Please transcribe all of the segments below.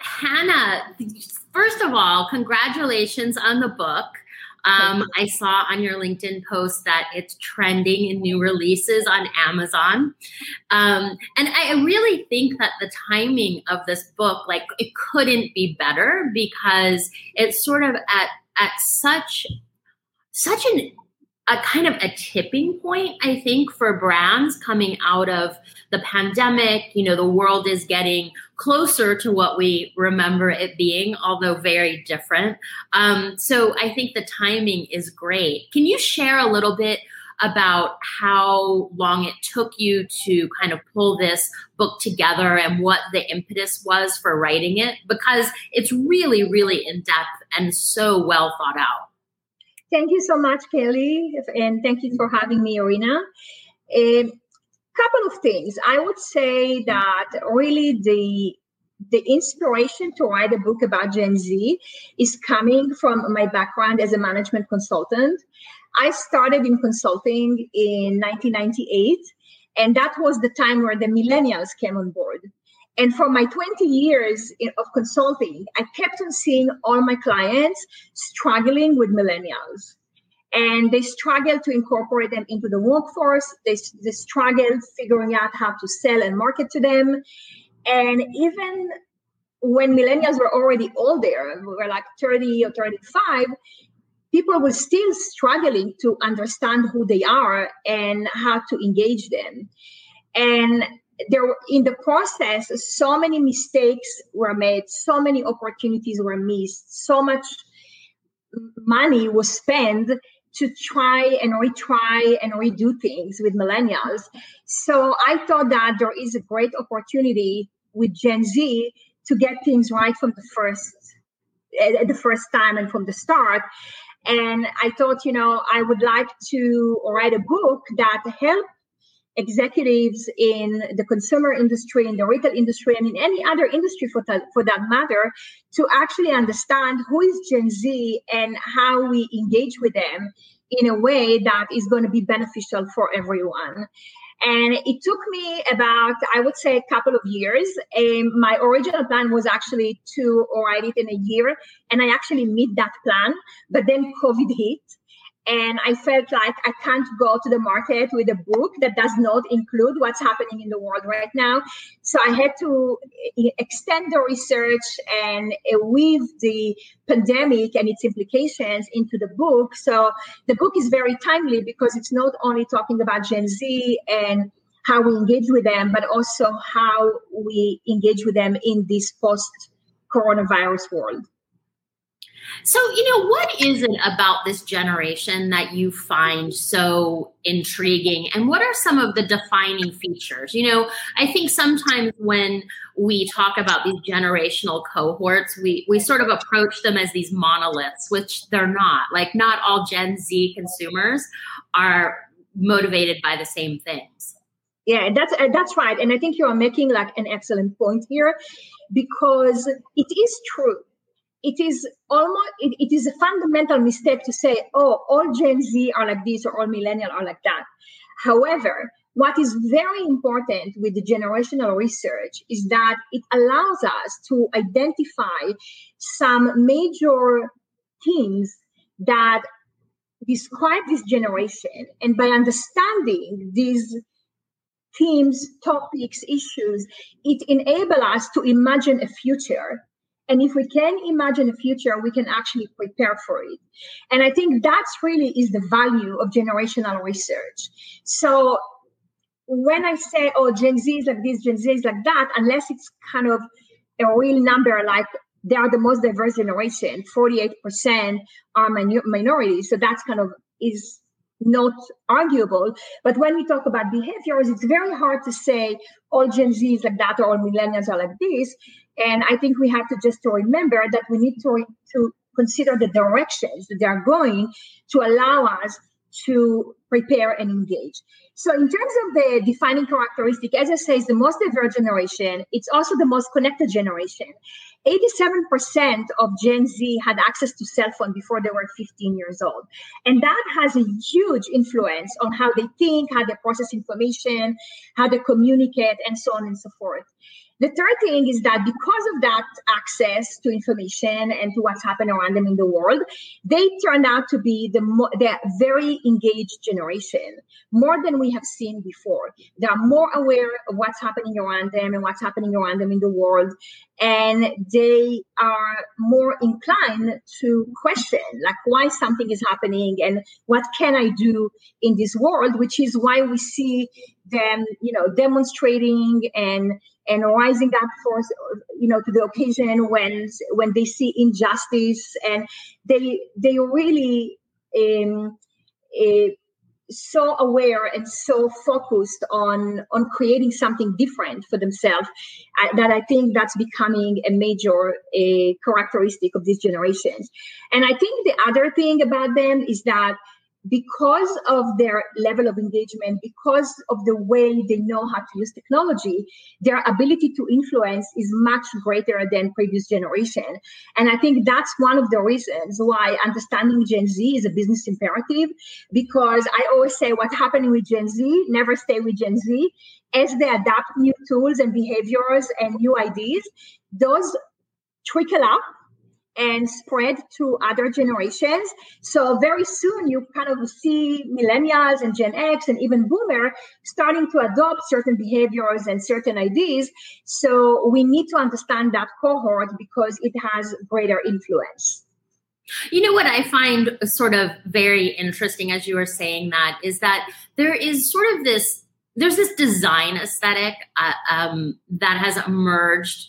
Hannah, first of all, congratulations on the book. Um, I saw on your LinkedIn post that it's trending in new releases on Amazon. Um, and I really think that the timing of this book, like, it couldn't be better because it's sort of at, at such, such an a kind of a tipping point, I think, for brands coming out of the pandemic. You know, the world is getting closer to what we remember it being, although very different. Um, so I think the timing is great. Can you share a little bit about how long it took you to kind of pull this book together and what the impetus was for writing it? Because it's really, really in depth and so well thought out. Thank you so much, Kelly, and thank you for having me, Irina. A couple of things. I would say that really the the inspiration to write a book about Gen Z is coming from my background as a management consultant. I started in consulting in 1998, and that was the time where the millennials came on board. And for my 20 years of consulting, I kept on seeing all my clients struggling with millennials. And they struggle to incorporate them into the workforce. They, they struggle figuring out how to sell and market to them. And even when millennials were already older, we were like 30 or 35, people were still struggling to understand who they are and how to engage them. And there in the process so many mistakes were made so many opportunities were missed so much money was spent to try and retry and redo things with millennials. So i thought that there is a great opportunity with gen z to get things right from the first at the first time and from the start. And i thought you know i would like to write a book that help executives in the consumer industry, in the retail industry, and in any other industry for that, for that matter, to actually understand who is Gen Z and how we engage with them in a way that is going to be beneficial for everyone. And it took me about, I would say, a couple of years. Um, my original plan was actually to write it in a year, and I actually meet that plan. But then COVID hit, and I felt like I can't go to the market with a book that does not include what's happening in the world right now. So I had to eh, extend the research and eh, weave the pandemic and its implications into the book. So the book is very timely because it's not only talking about Gen Z and how we engage with them, but also how we engage with them in this post coronavirus world. So, you know, what is it about this generation that you find so intriguing? And what are some of the defining features? You know, I think sometimes when we talk about these generational cohorts, we, we sort of approach them as these monoliths, which they're not. Like, not all Gen Z consumers are motivated by the same things. Yeah, that's uh, that's right, and I think you are making like an excellent point here, because it is true it is almost it, it is a fundamental mistake to say oh all gen z are like this or all millennial are like that. However what is very important with the generational research is that it allows us to identify some major themes that describe this generation. And by understanding these themes topics issues it enables us to imagine a future and if we can imagine a future, we can actually prepare for it. And I think that's really is the value of generational research. So when I say, oh, Gen Z is like this, Gen Z is like that, unless it's kind of a real number, like they are the most diverse generation, 48% are min- minorities. So that's kind of is not arguable. But when we talk about behaviors, it's very hard to say all Gen Z is like that or all millennials are like this and I think we have to just to remember that we need to, to consider the directions that they are going to allow us to prepare, and engage. So, in terms of the defining characteristic, as I say, is the most diverse generation. It's also the most connected generation. 87% of Gen Z had access to cell phone before they were 15 years old. And that has a huge influence on how they think, how they process information, how they communicate, and so on and so forth. The third thing is that because of that access to information and to what's happening around them in the world, they turned out to be the, mo- the very engaged generation, more than we have seen before. They are more aware of what's happening around them and what's happening around them in the world. And they are more inclined to question, like, why something is happening and what can I do in this world, which is why we see them, you know, demonstrating and and rising up for you know to the occasion when when they see injustice and they they really um, uh, so aware and so focused on on creating something different for themselves that I think that's becoming a major uh, characteristic of these generations. And I think the other thing about them is that because of their level of engagement, because of the way they know how to use technology, their ability to influence is much greater than previous generation. And I think that's one of the reasons why understanding Gen Z is a business imperative, because I always say what's happening with Gen Z, never stay with Gen Z. As they adapt new tools and behaviors and new ideas, those trickle up and spread to other generations. So very soon you kind of see millennials and Gen X and even boomer starting to adopt certain behaviors and certain ideas. So we need to understand that cohort because it has greater influence. You know what I find sort of very interesting as you were saying that is that there is sort of this there's this design aesthetic uh, um, that has emerged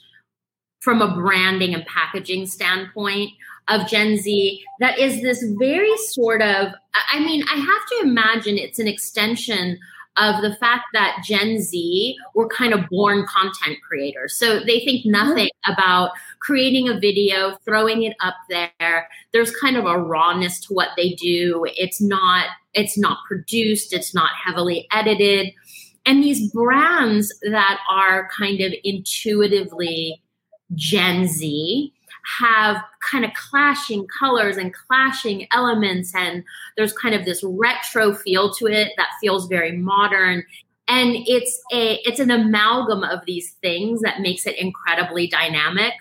from a branding and packaging standpoint of Gen Z that is this very sort of, I mean, I have to imagine it's an extension of the fact that Gen Z were kind of born content creators. So they think mm-hmm. nothing about creating a video, throwing it up there. There's kind of a rawness to what they do. It's not it's not produced, it's not heavily edited. And these brands that are kind of intuitively Gen Z have kind of clashing colors and clashing elements and there's kind of this retro feel to it that feels very modern. And it's a it's an amalgam of these things that makes it incredibly dynamic.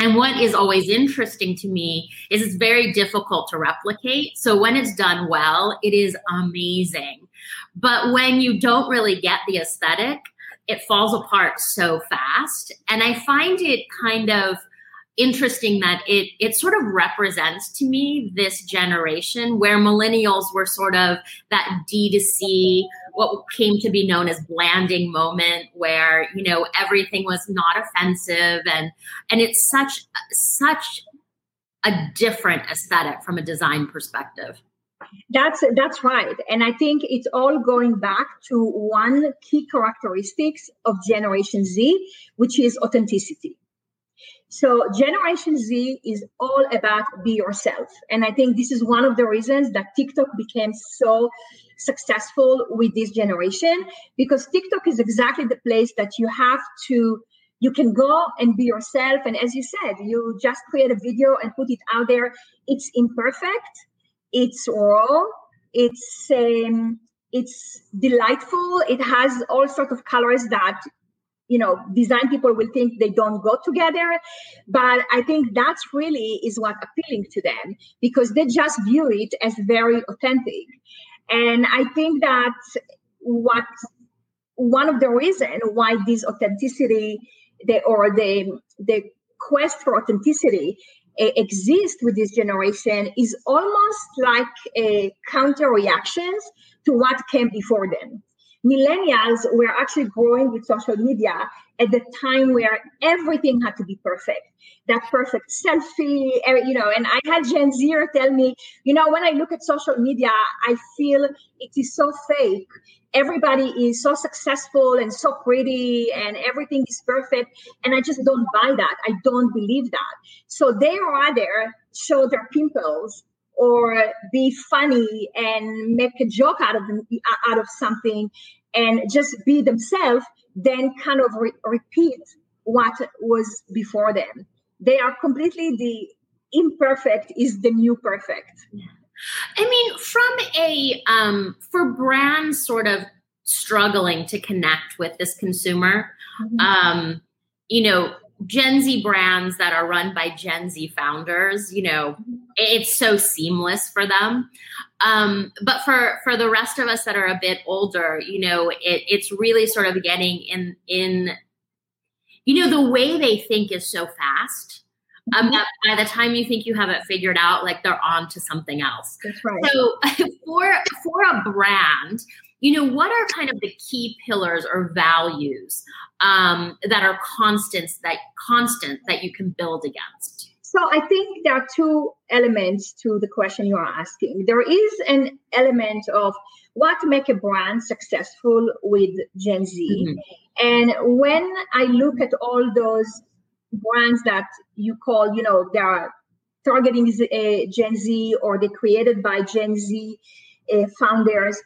And what is always interesting to me is it's very difficult to replicate. So when it's done well it is amazing. But when you don't really get the aesthetic it falls apart so fast. And I find it kind of interesting that it it sort of represents to me this generation where millennials were sort of that D2C what came to be known as blanding moment where you know everything was not offensive and and it's such such a different aesthetic from a design perspective that's that's right, and I think it's all going back to one key characteristics of Generation Z, which is authenticity. So Generation Z is all about be yourself, and I think this is one of the reasons that TikTok became so successful with this generation because TikTok is exactly the place that you have to you can go and be yourself. And as you said you just create a video and put it out there. It's imperfect it's raw. It's um, it's delightful. It has all sorts of colors that you know design people will think they don't go together but i think that's really is what appealing to them because they just view it as very authentic and i think that what one of the reason why this authenticity the, or the the quest for authenticity exist with this generation is almost like a counter reactions to what came before them. Millennials were actually growing with social media at the time where everything had to be perfect. That perfect selfie, eh, you know, and I had Gen Zer tell me, you know, when I look at social media, I feel it is so fake. Everybody is so successful and so pretty and everything is perfect and i just don't buy that. I don't believe that. So they rather show their pimples or be funny and make a joke out of them, out of something and just be themselves then kind of re- repeat what was before them they are completely the imperfect is the new perfect yeah. i mean from a um for brands sort of struggling to connect with this consumer mm-hmm. um you know Gen Z brands that are run by Gen Z founders, you know, it's so seamless for them. Um, but for for the rest of us that are a bit older, you know, it, it's really sort of getting in in you know the way they think is so fast. Um, mm-hmm. that by the time you think you have it figured out, like they're on to something else. That's right. So for for a brand, you know, what are kind of the key pillars or values um, that are constants that constant that you can build against? So I think there are two elements to the question you are asking. There is an element of what make a brand successful with Gen Z. Mm-hmm. And when I look at all those brands that you call, you know, they are targeting uh, Gen Z or they created by Gen Z uh, founders,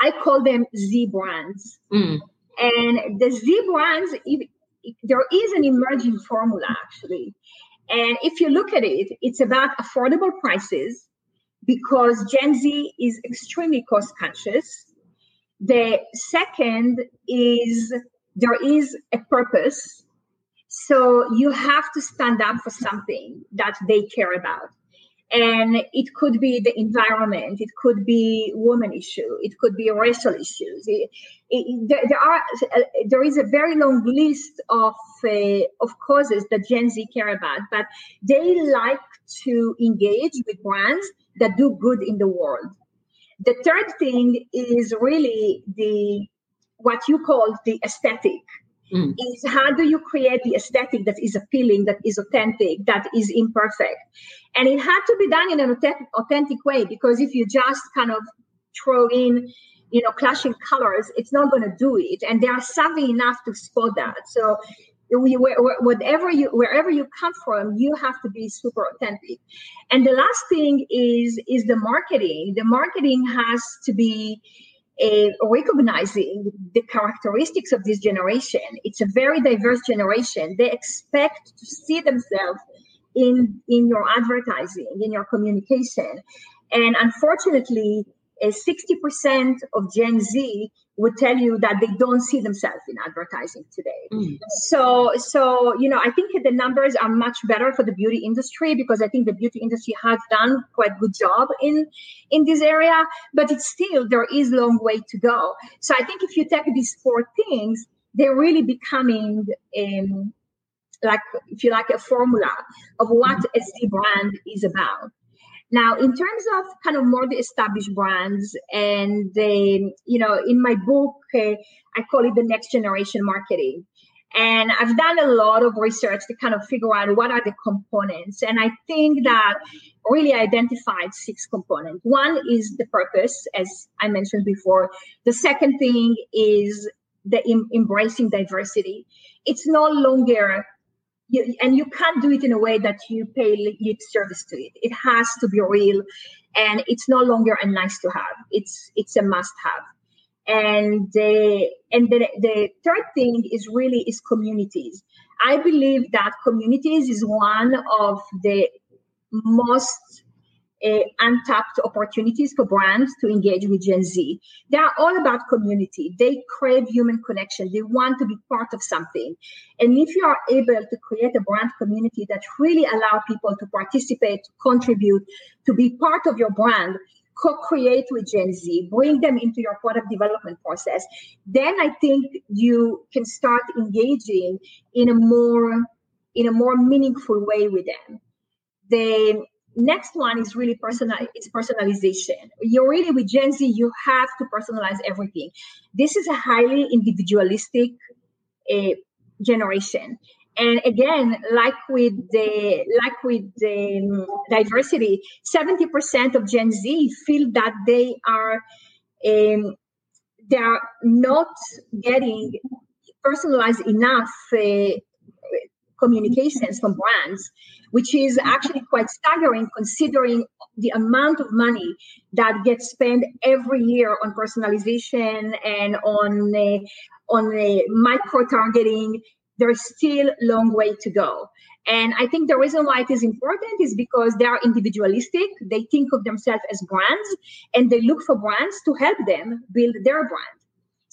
I call them Z brands. Mm. And the Z brands, if, if there is an emerging formula actually. And if you look at it, it's about affordable prices because Gen Z is extremely cost conscious. The second is there is a purpose. So you have to stand up for something that they care about and it could be the environment it could be woman issue it could be racial issues. It, it, there, there, are there is a very long list of uh, of causes that gen z care about but they like to engage with brands that do good in the world. The third thing is really the what you call the aesthetic mm. is how do you create the aesthetic that is appealing, that is authentic, that is imperfect. And it had to be done in an authentic way because if you just kind of throw in, you know, clashing colors, it's not going to do it. And they are savvy enough to spot that. So whatever you wherever you come from you have to be super authentic and the last thing is is the marketing the marketing has to be recognizing the characteristics of this generation. It's a very diverse generation. They expect to see themselves in in your advertising, in your communication, and unfortunately, uh, sixty uh, percent of Gen Z would tell you that they don't see themselves in advertising today. Mm. So, so you know, I think the numbers are much better for the beauty industry because I think the beauty industry has done quite good job in in this area, but it's still there is long way to go. So, I think if you take these four things, they're really becoming um, like if you like a formula of what a Z brand is about. Now, in terms of kind of more the established brands, and the, you know, in my book, uh, I call it the next generation marketing. And I've done a lot of research to kind of figure out what are the components. And I think that really identified six components. One is the purpose, as I mentioned before. The second thing is the em- embracing diversity. It's no longer you, and you can't do it in a way that you pay lip service to it. It has to be real, and it's no longer a nice to have. It's it's a must have. And the and the, the third thing is really is communities. I believe that communities is one of the most uh, untapped opportunities for brands to engage with Gen Z. They are all about community. They crave human connection. They want to be part of something. And if you are able to create a brand community that really allow people to participate, to contribute, to be part of your brand, co-create with Gen Z, bring them into your product development process, then I think you can start engaging in a more in a more meaningful way with them. The next one is really personal it's personalization. You're really with gen z you have to personalize everything. This is a highly individualistic uh, generation. And again like with the like with the um, diversity 70% of gen z feel that they are um, they are not getting personalized enough uh, communications from brands, which is actually quite staggering considering the amount of money that gets spent every year on personalization and on uh, on uh, micro targeting. There's still a long way to go. And I think the reason why it is important is because they are individualistic. They think of themselves as brands and they look for brands to help them build their brand.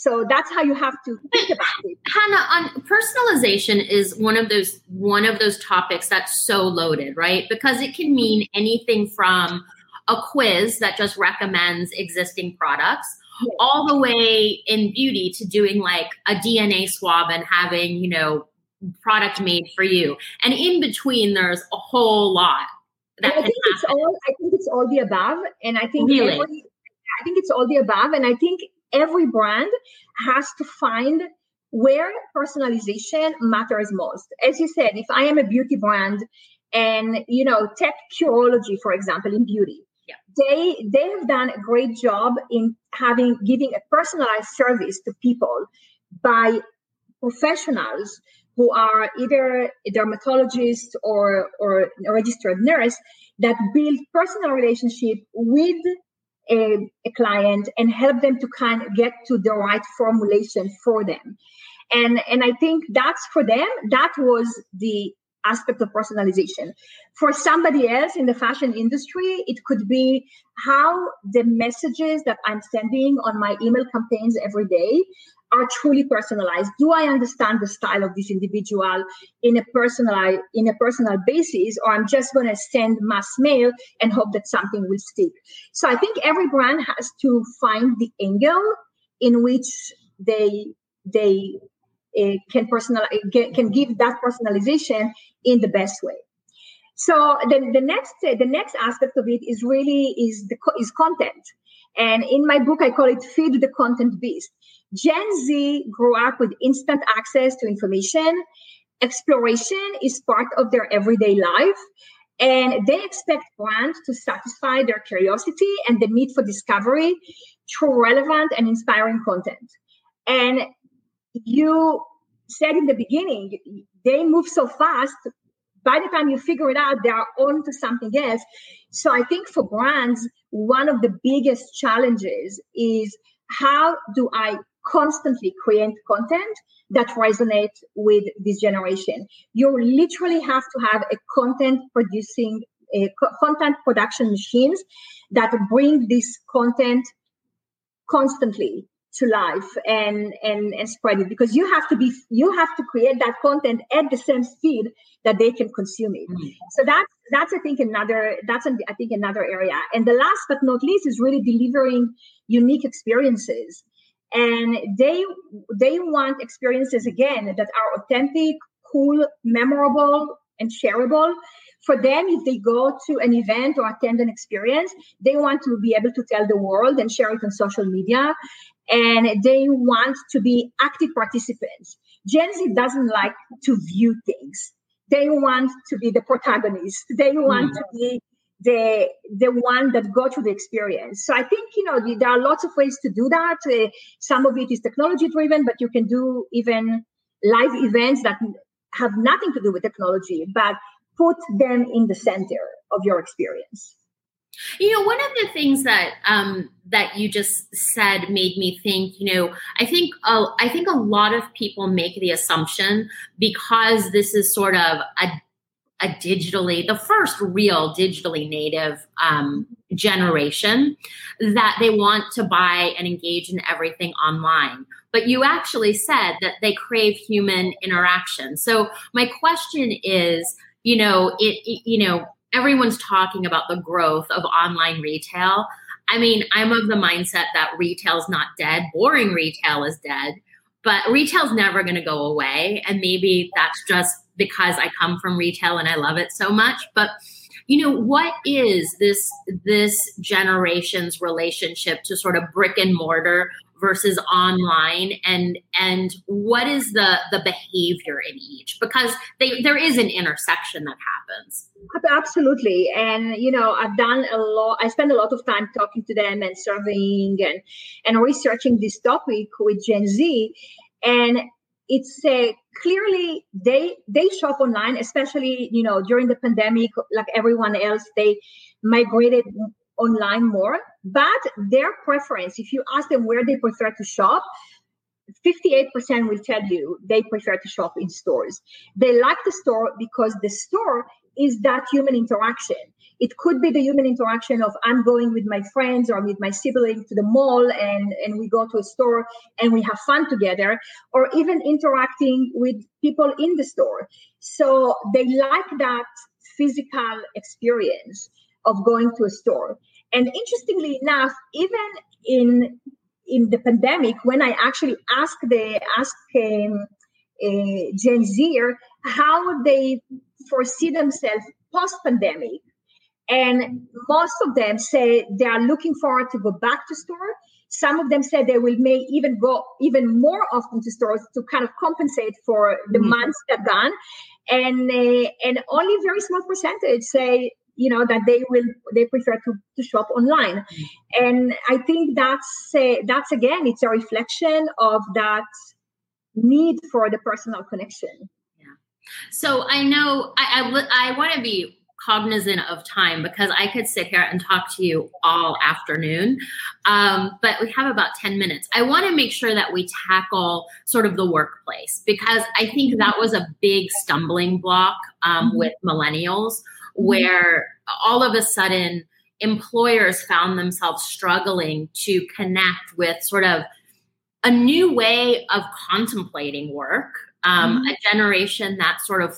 So that's how you have to think about it. Hannah, on personalization is one of those one of those topics that's so loaded, right? Because it can mean anything from a quiz that just recommends existing products yes. all the way in beauty to doing like a DNA swab and having, you know, product made for you. And in between there's a whole lot that I think it's all I think it's all the above. And I think really? I think it's all the above. And I think every brand has to find where personalization matters most. As you said, if I am a beauty brand and you know, tech Curology, for example, in beauty, yeah. they they have done a great job in having giving a personalized service to people by professionals who are either a dermatologist or or a registered nurse that build personal relationship with a, a client and help them to kind of get to the right formulation for them. And, and I think that's for them, that was the aspect of personalization. For somebody else in the fashion industry, it could be how the messages that I'm sending on my email campaigns every day are truly personalized. Do i understand the style of this individual in a personal in a personal basis or i'm just going to send mass mail and hope that something will stick? So i think every brand has to find the angle in which they they uh, can personal can give that personalization in the best way. So the, the next uh, the next aspect of it is really is the is content. And in my book i call it feed the content beast Gen Z grew up with instant access to information. Exploration is part of their everyday life. And they expect brands to satisfy their curiosity and the need for discovery through relevant and inspiring content. And you said in the beginning, they move so fast. By the time you figure it out, they are on to something else. So I think for brands, one of the biggest challenges is how do I constantly create content that resonate with this generation. You literally have to have a content producing a content production machines that bring this content constantly to life and, and and spread it because you have to be you have to create that content at the same speed that they can consume it mm-hmm. so that's that's i think another that's i think another area and the last but not least is really delivering unique experiences and they they want experiences again that are authentic cool memorable and shareable. For them if they go to an event or attend an experience they want to be able to tell the world and share it on social media. And they want to be active participants. Gen z doesn't like to view things. They want to be the protagonist. They want mm. to be the the one that go through the experience. So I think you know there are lots of ways to do that. Uh, some of it is technology driven, but you can do even live events that have nothing to do with technology, but put them in the center of your experience. You know, one of the things that um, that you just said made me think. You know, I think uh, I think a lot of people make the assumption because this is sort of a a digitally, the first real digitally native um, generation, that they want to buy and engage in everything online. But you actually said that they crave human interaction. So my question is, you know, it, it you know, everyone's talking about the growth of online retail. I mean, I'm of the mindset that retail's not dead. Boring retail is dead, but retail's never going to go away. And maybe that's just because I come from retail and I love it so much. But you know what is this this generation's relationship to sort of brick and mortar versus online? And and what is the the behavior in each? Because they, there is an intersection that happens. Absolutely. And you know i've done a lot i spend a lot of time talking to them and surveying and and researching this topic with gen z. And it's uh, clearly they they shop online especially you know during the pandemic like everyone else they migrated online more. But their preference if you ask them where they prefer to shop 58% will tell you they prefer to shop in stores. They like the store because the store is that human interaction it could be the human interaction of i'm going with my friends or with my sibling to the mall and and we go to a store and we have fun together or even interacting with people in the store. So they like that physical experience of going to a store. And interestingly enough even in in the pandemic when i actually asked the ask um, uh, gen z how they foresee themselves post pandemic and most of them say they are looking forward to go back to store. Some of them said they will may even go even more often to stores to kind of compensate for the mm-hmm. months they've gone. And uh, and only very small percentage say you know that they will they prefer to, to shop online mm-hmm. and i think that's uh, that's again it's a reflection of that need for the personal connection yeah so i know i i, I want to be cognizant of time because I could sit here and talk to you all afternoon. Um, but we have about 10 minutes. I want to make sure that we tackle sort of the workplace because I think that was a big stumbling block um, mm-hmm. with millennials mm-hmm. where all of a sudden employers found themselves struggling to connect with sort of a new way of contemplating work. Um, mm-hmm. a generation that sort of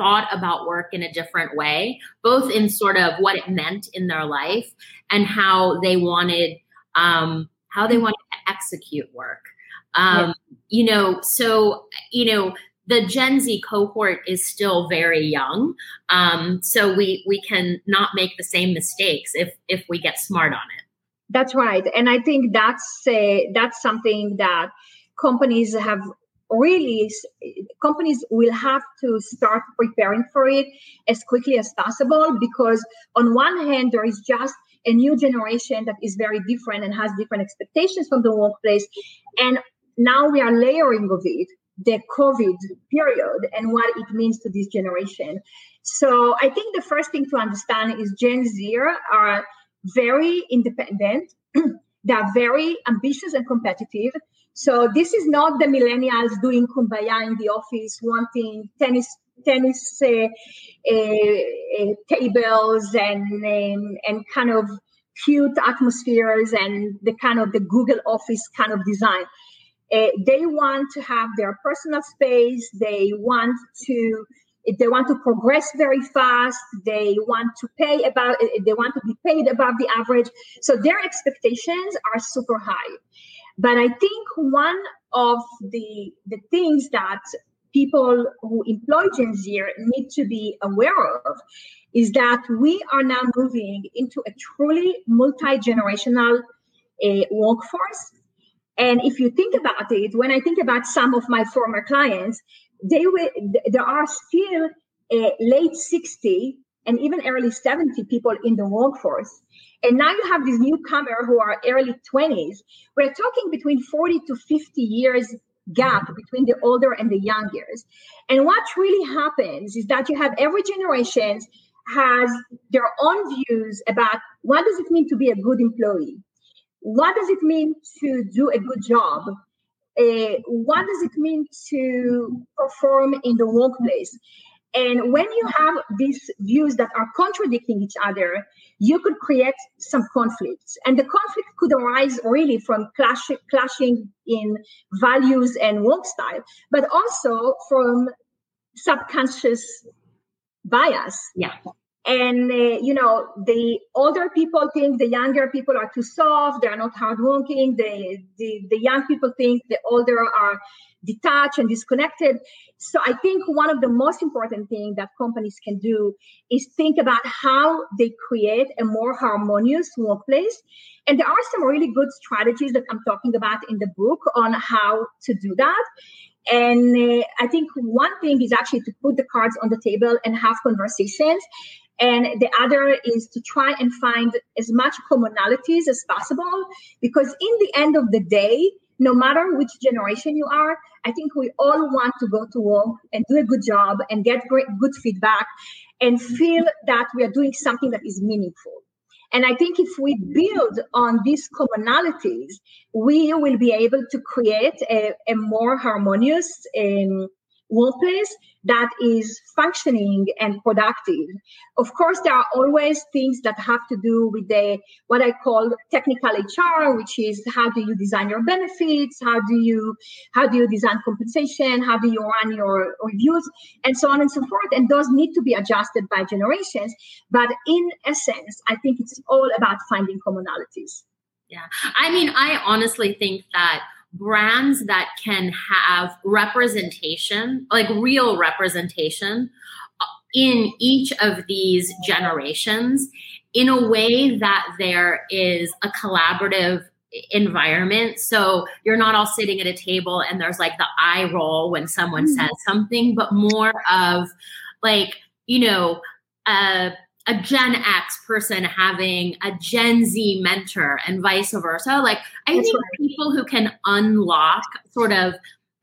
thought about work in a different way, both in sort of what it meant in their life and how they wanted um, how they wanted to execute work. Um, yeah. You know, so you know the Gen Z cohort is still very young, um, so we we can not make the same mistakes if if we get smart on it. That's right, and I think that's uh, that's something that companies have really companies will have to start preparing for it as quickly as possible because on one hand there is just a new generation that is very different and has different expectations from the workplace. And now we are layering of it the covid period and what it means to this generation. So i think the first thing to understand is gen z are very independent. They are very ambitious and competitive so this is not the millennials doing kumbaya in the office, wanting tennis tennis uh, uh, uh, tables and, and and kind of cute atmospheres and the kind of the Google Office kind of design. Uh, they want to have their personal space. They want to they want to progress very fast. They want to pay about. They want to be paid above the average. So their expectations are super high. But I think one of the the things that people who employ Gen Z need to be aware of is that we are now moving into a truly multi-generational uh, workforce. And if you think about it, when I think about some of my former clients, they were there are still uh, late 60 and even early 70 people in the workforce. And now you have these newcomer who are early 20s. We're talking between 40 to 50 years gap between the older and the young years. And what really happens is that you have every generation has their own views about what does it mean to be a good employee? What does it mean to do a good job? Uh, what does it mean to perform in the workplace? And when you have these views that are contradicting each other, you could create some conflicts. And the conflict could arise really from clash, clashing in values and work style, but also from subconscious bias. Yeah. And, uh, you know, the older people think the younger people are too soft, they're not hardworking. The, the, the young people think the older are detached and disconnected. So I think one of the most important things that companies can do is think about how they create a more harmonious workplace. And there are some really good strategies that I'm talking about in the book on how to do that. And uh, I think one thing is actually to put the cards on the table and have conversations. And the other is to try and find as much commonalities as possible because in the end of the day, no matter which generation you are, I think we all want to go to work and do a good job and get great, good feedback and feel that we are doing something that is meaningful. And I think if we build on these commonalities, we will be able to create a, a more harmonious um, workplace that is functioning and productive. Of course, there are always things that have to do with the what I call technical HR, which is how do you design your benefits, how do you how do you design compensation, how do you run your reviews, and so on and so forth. And those need to be adjusted by generations. But in essence, I think it's all about finding commonalities. Yeah. I mean, I honestly think that brands that can have representation, like real representation uh, in each of these generations in a way that there is a collaborative environment. So you're not all sitting at a table and there's like the eye roll when someone mm-hmm. says something, but more of like, you know, uh, a Gen X person having a Gen Z mentor and vice versa. Like I That's think right. people who can unlock sort of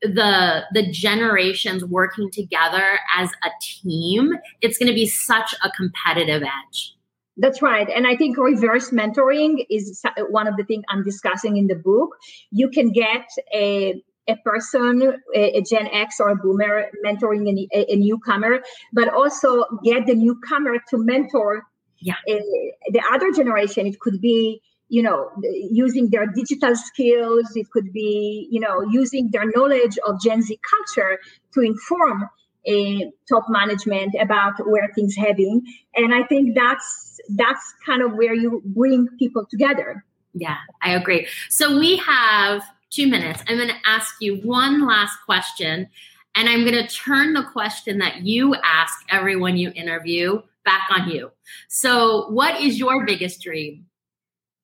the the generations working together as a team, it's going to be such a competitive edge. That's right. And I think reverse mentoring is one of the things I'm discussing in the book. You can get a a person, a, a, Gen X or a boomer mentoring a, a, newcomer, but also get the newcomer to mentor yeah. the other generation. It could be, you know, using their digital skills. It could be, you know, using their knowledge of Gen Z culture to inform a top management about where things heading. And I think that's that's kind of where you bring people together. Yeah, I agree. So we have two minutes. I'm going to ask you one last question, and I'm going to turn the question that you ask everyone you interview back on you. So, what is your biggest dream?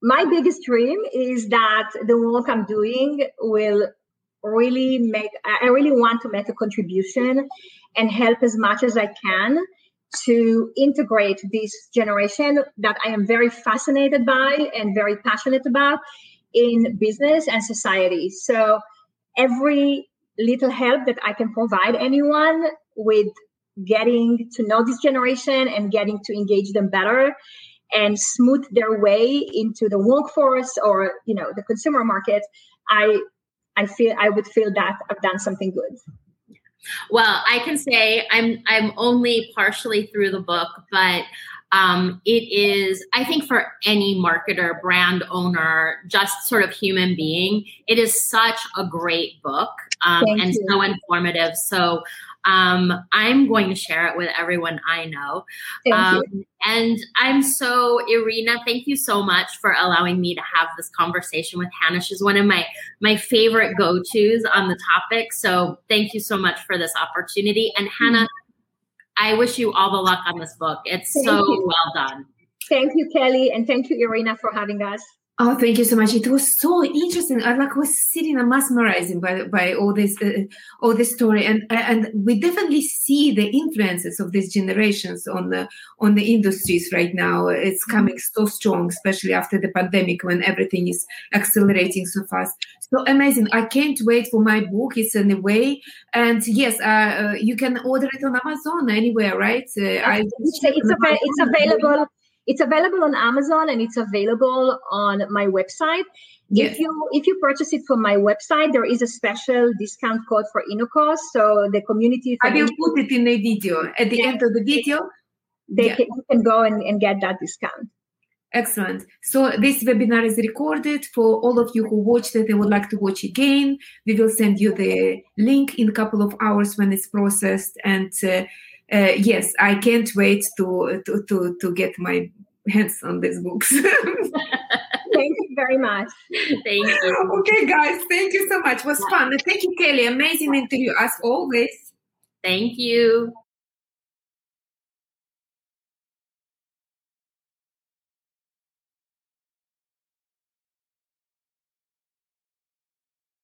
My biggest dream is that the work I'm doing will really make, I really want to make a contribution and help as much as I can to integrate this generation that I am very fascinated by and very passionate about in business and society. So every little help that I can provide anyone with getting to know this generation and getting to engage them better and smooth their way into the workforce or you know the consumer market i i feel i would feel that i've done something good well i can say i'm i'm only partially through the book but um, it is, I think, for any marketer, brand owner, just sort of human being, it is such a great book um, and you. so informative. So um, I'm going to share it with everyone I know. Um, and I'm so, Irina, thank you so much for allowing me to have this conversation with Hannah. She's one of my my favorite go tos on the topic. So thank you so much for this opportunity. And Hannah. Mm-hmm I wish you all the luck on this book. It's thank so you. well done. Thank you, Kelly, and thank you, Irina, for having us. Oh, thank you so much. It was so interesting. I like was sitting and mesmerizing by by all this uh, all this story, and and we definitely see the influences of these generations on the on the industries right now. It's mm-hmm. coming so strong, especially after the pandemic when everything is accelerating so fast. So amazing! I can't wait for my book. It's in a way, and yes, uh, uh, you can order it on Amazon anywhere, right? Uh, I, it's, it's, it's available it's available on Amazon and it's available on my website. Yes. If you if you purchase it from my website, there is a special discount code for InnoCos. So the community. I will put it in the video at the end of the video. They yeah. can, you can go and, and get that discount. Excellent. So this webinar is recorded for all of you who watched it and would like to watch again. We will send you the link in a couple of hours when it's processed and. Uh, uh, yes, I can't wait to, to to to get my hands on these books. thank you very much. Thank you. Okay, guys, thank you so much. It was fun. Thank you, Kelly. Amazing interview as always. Thank you.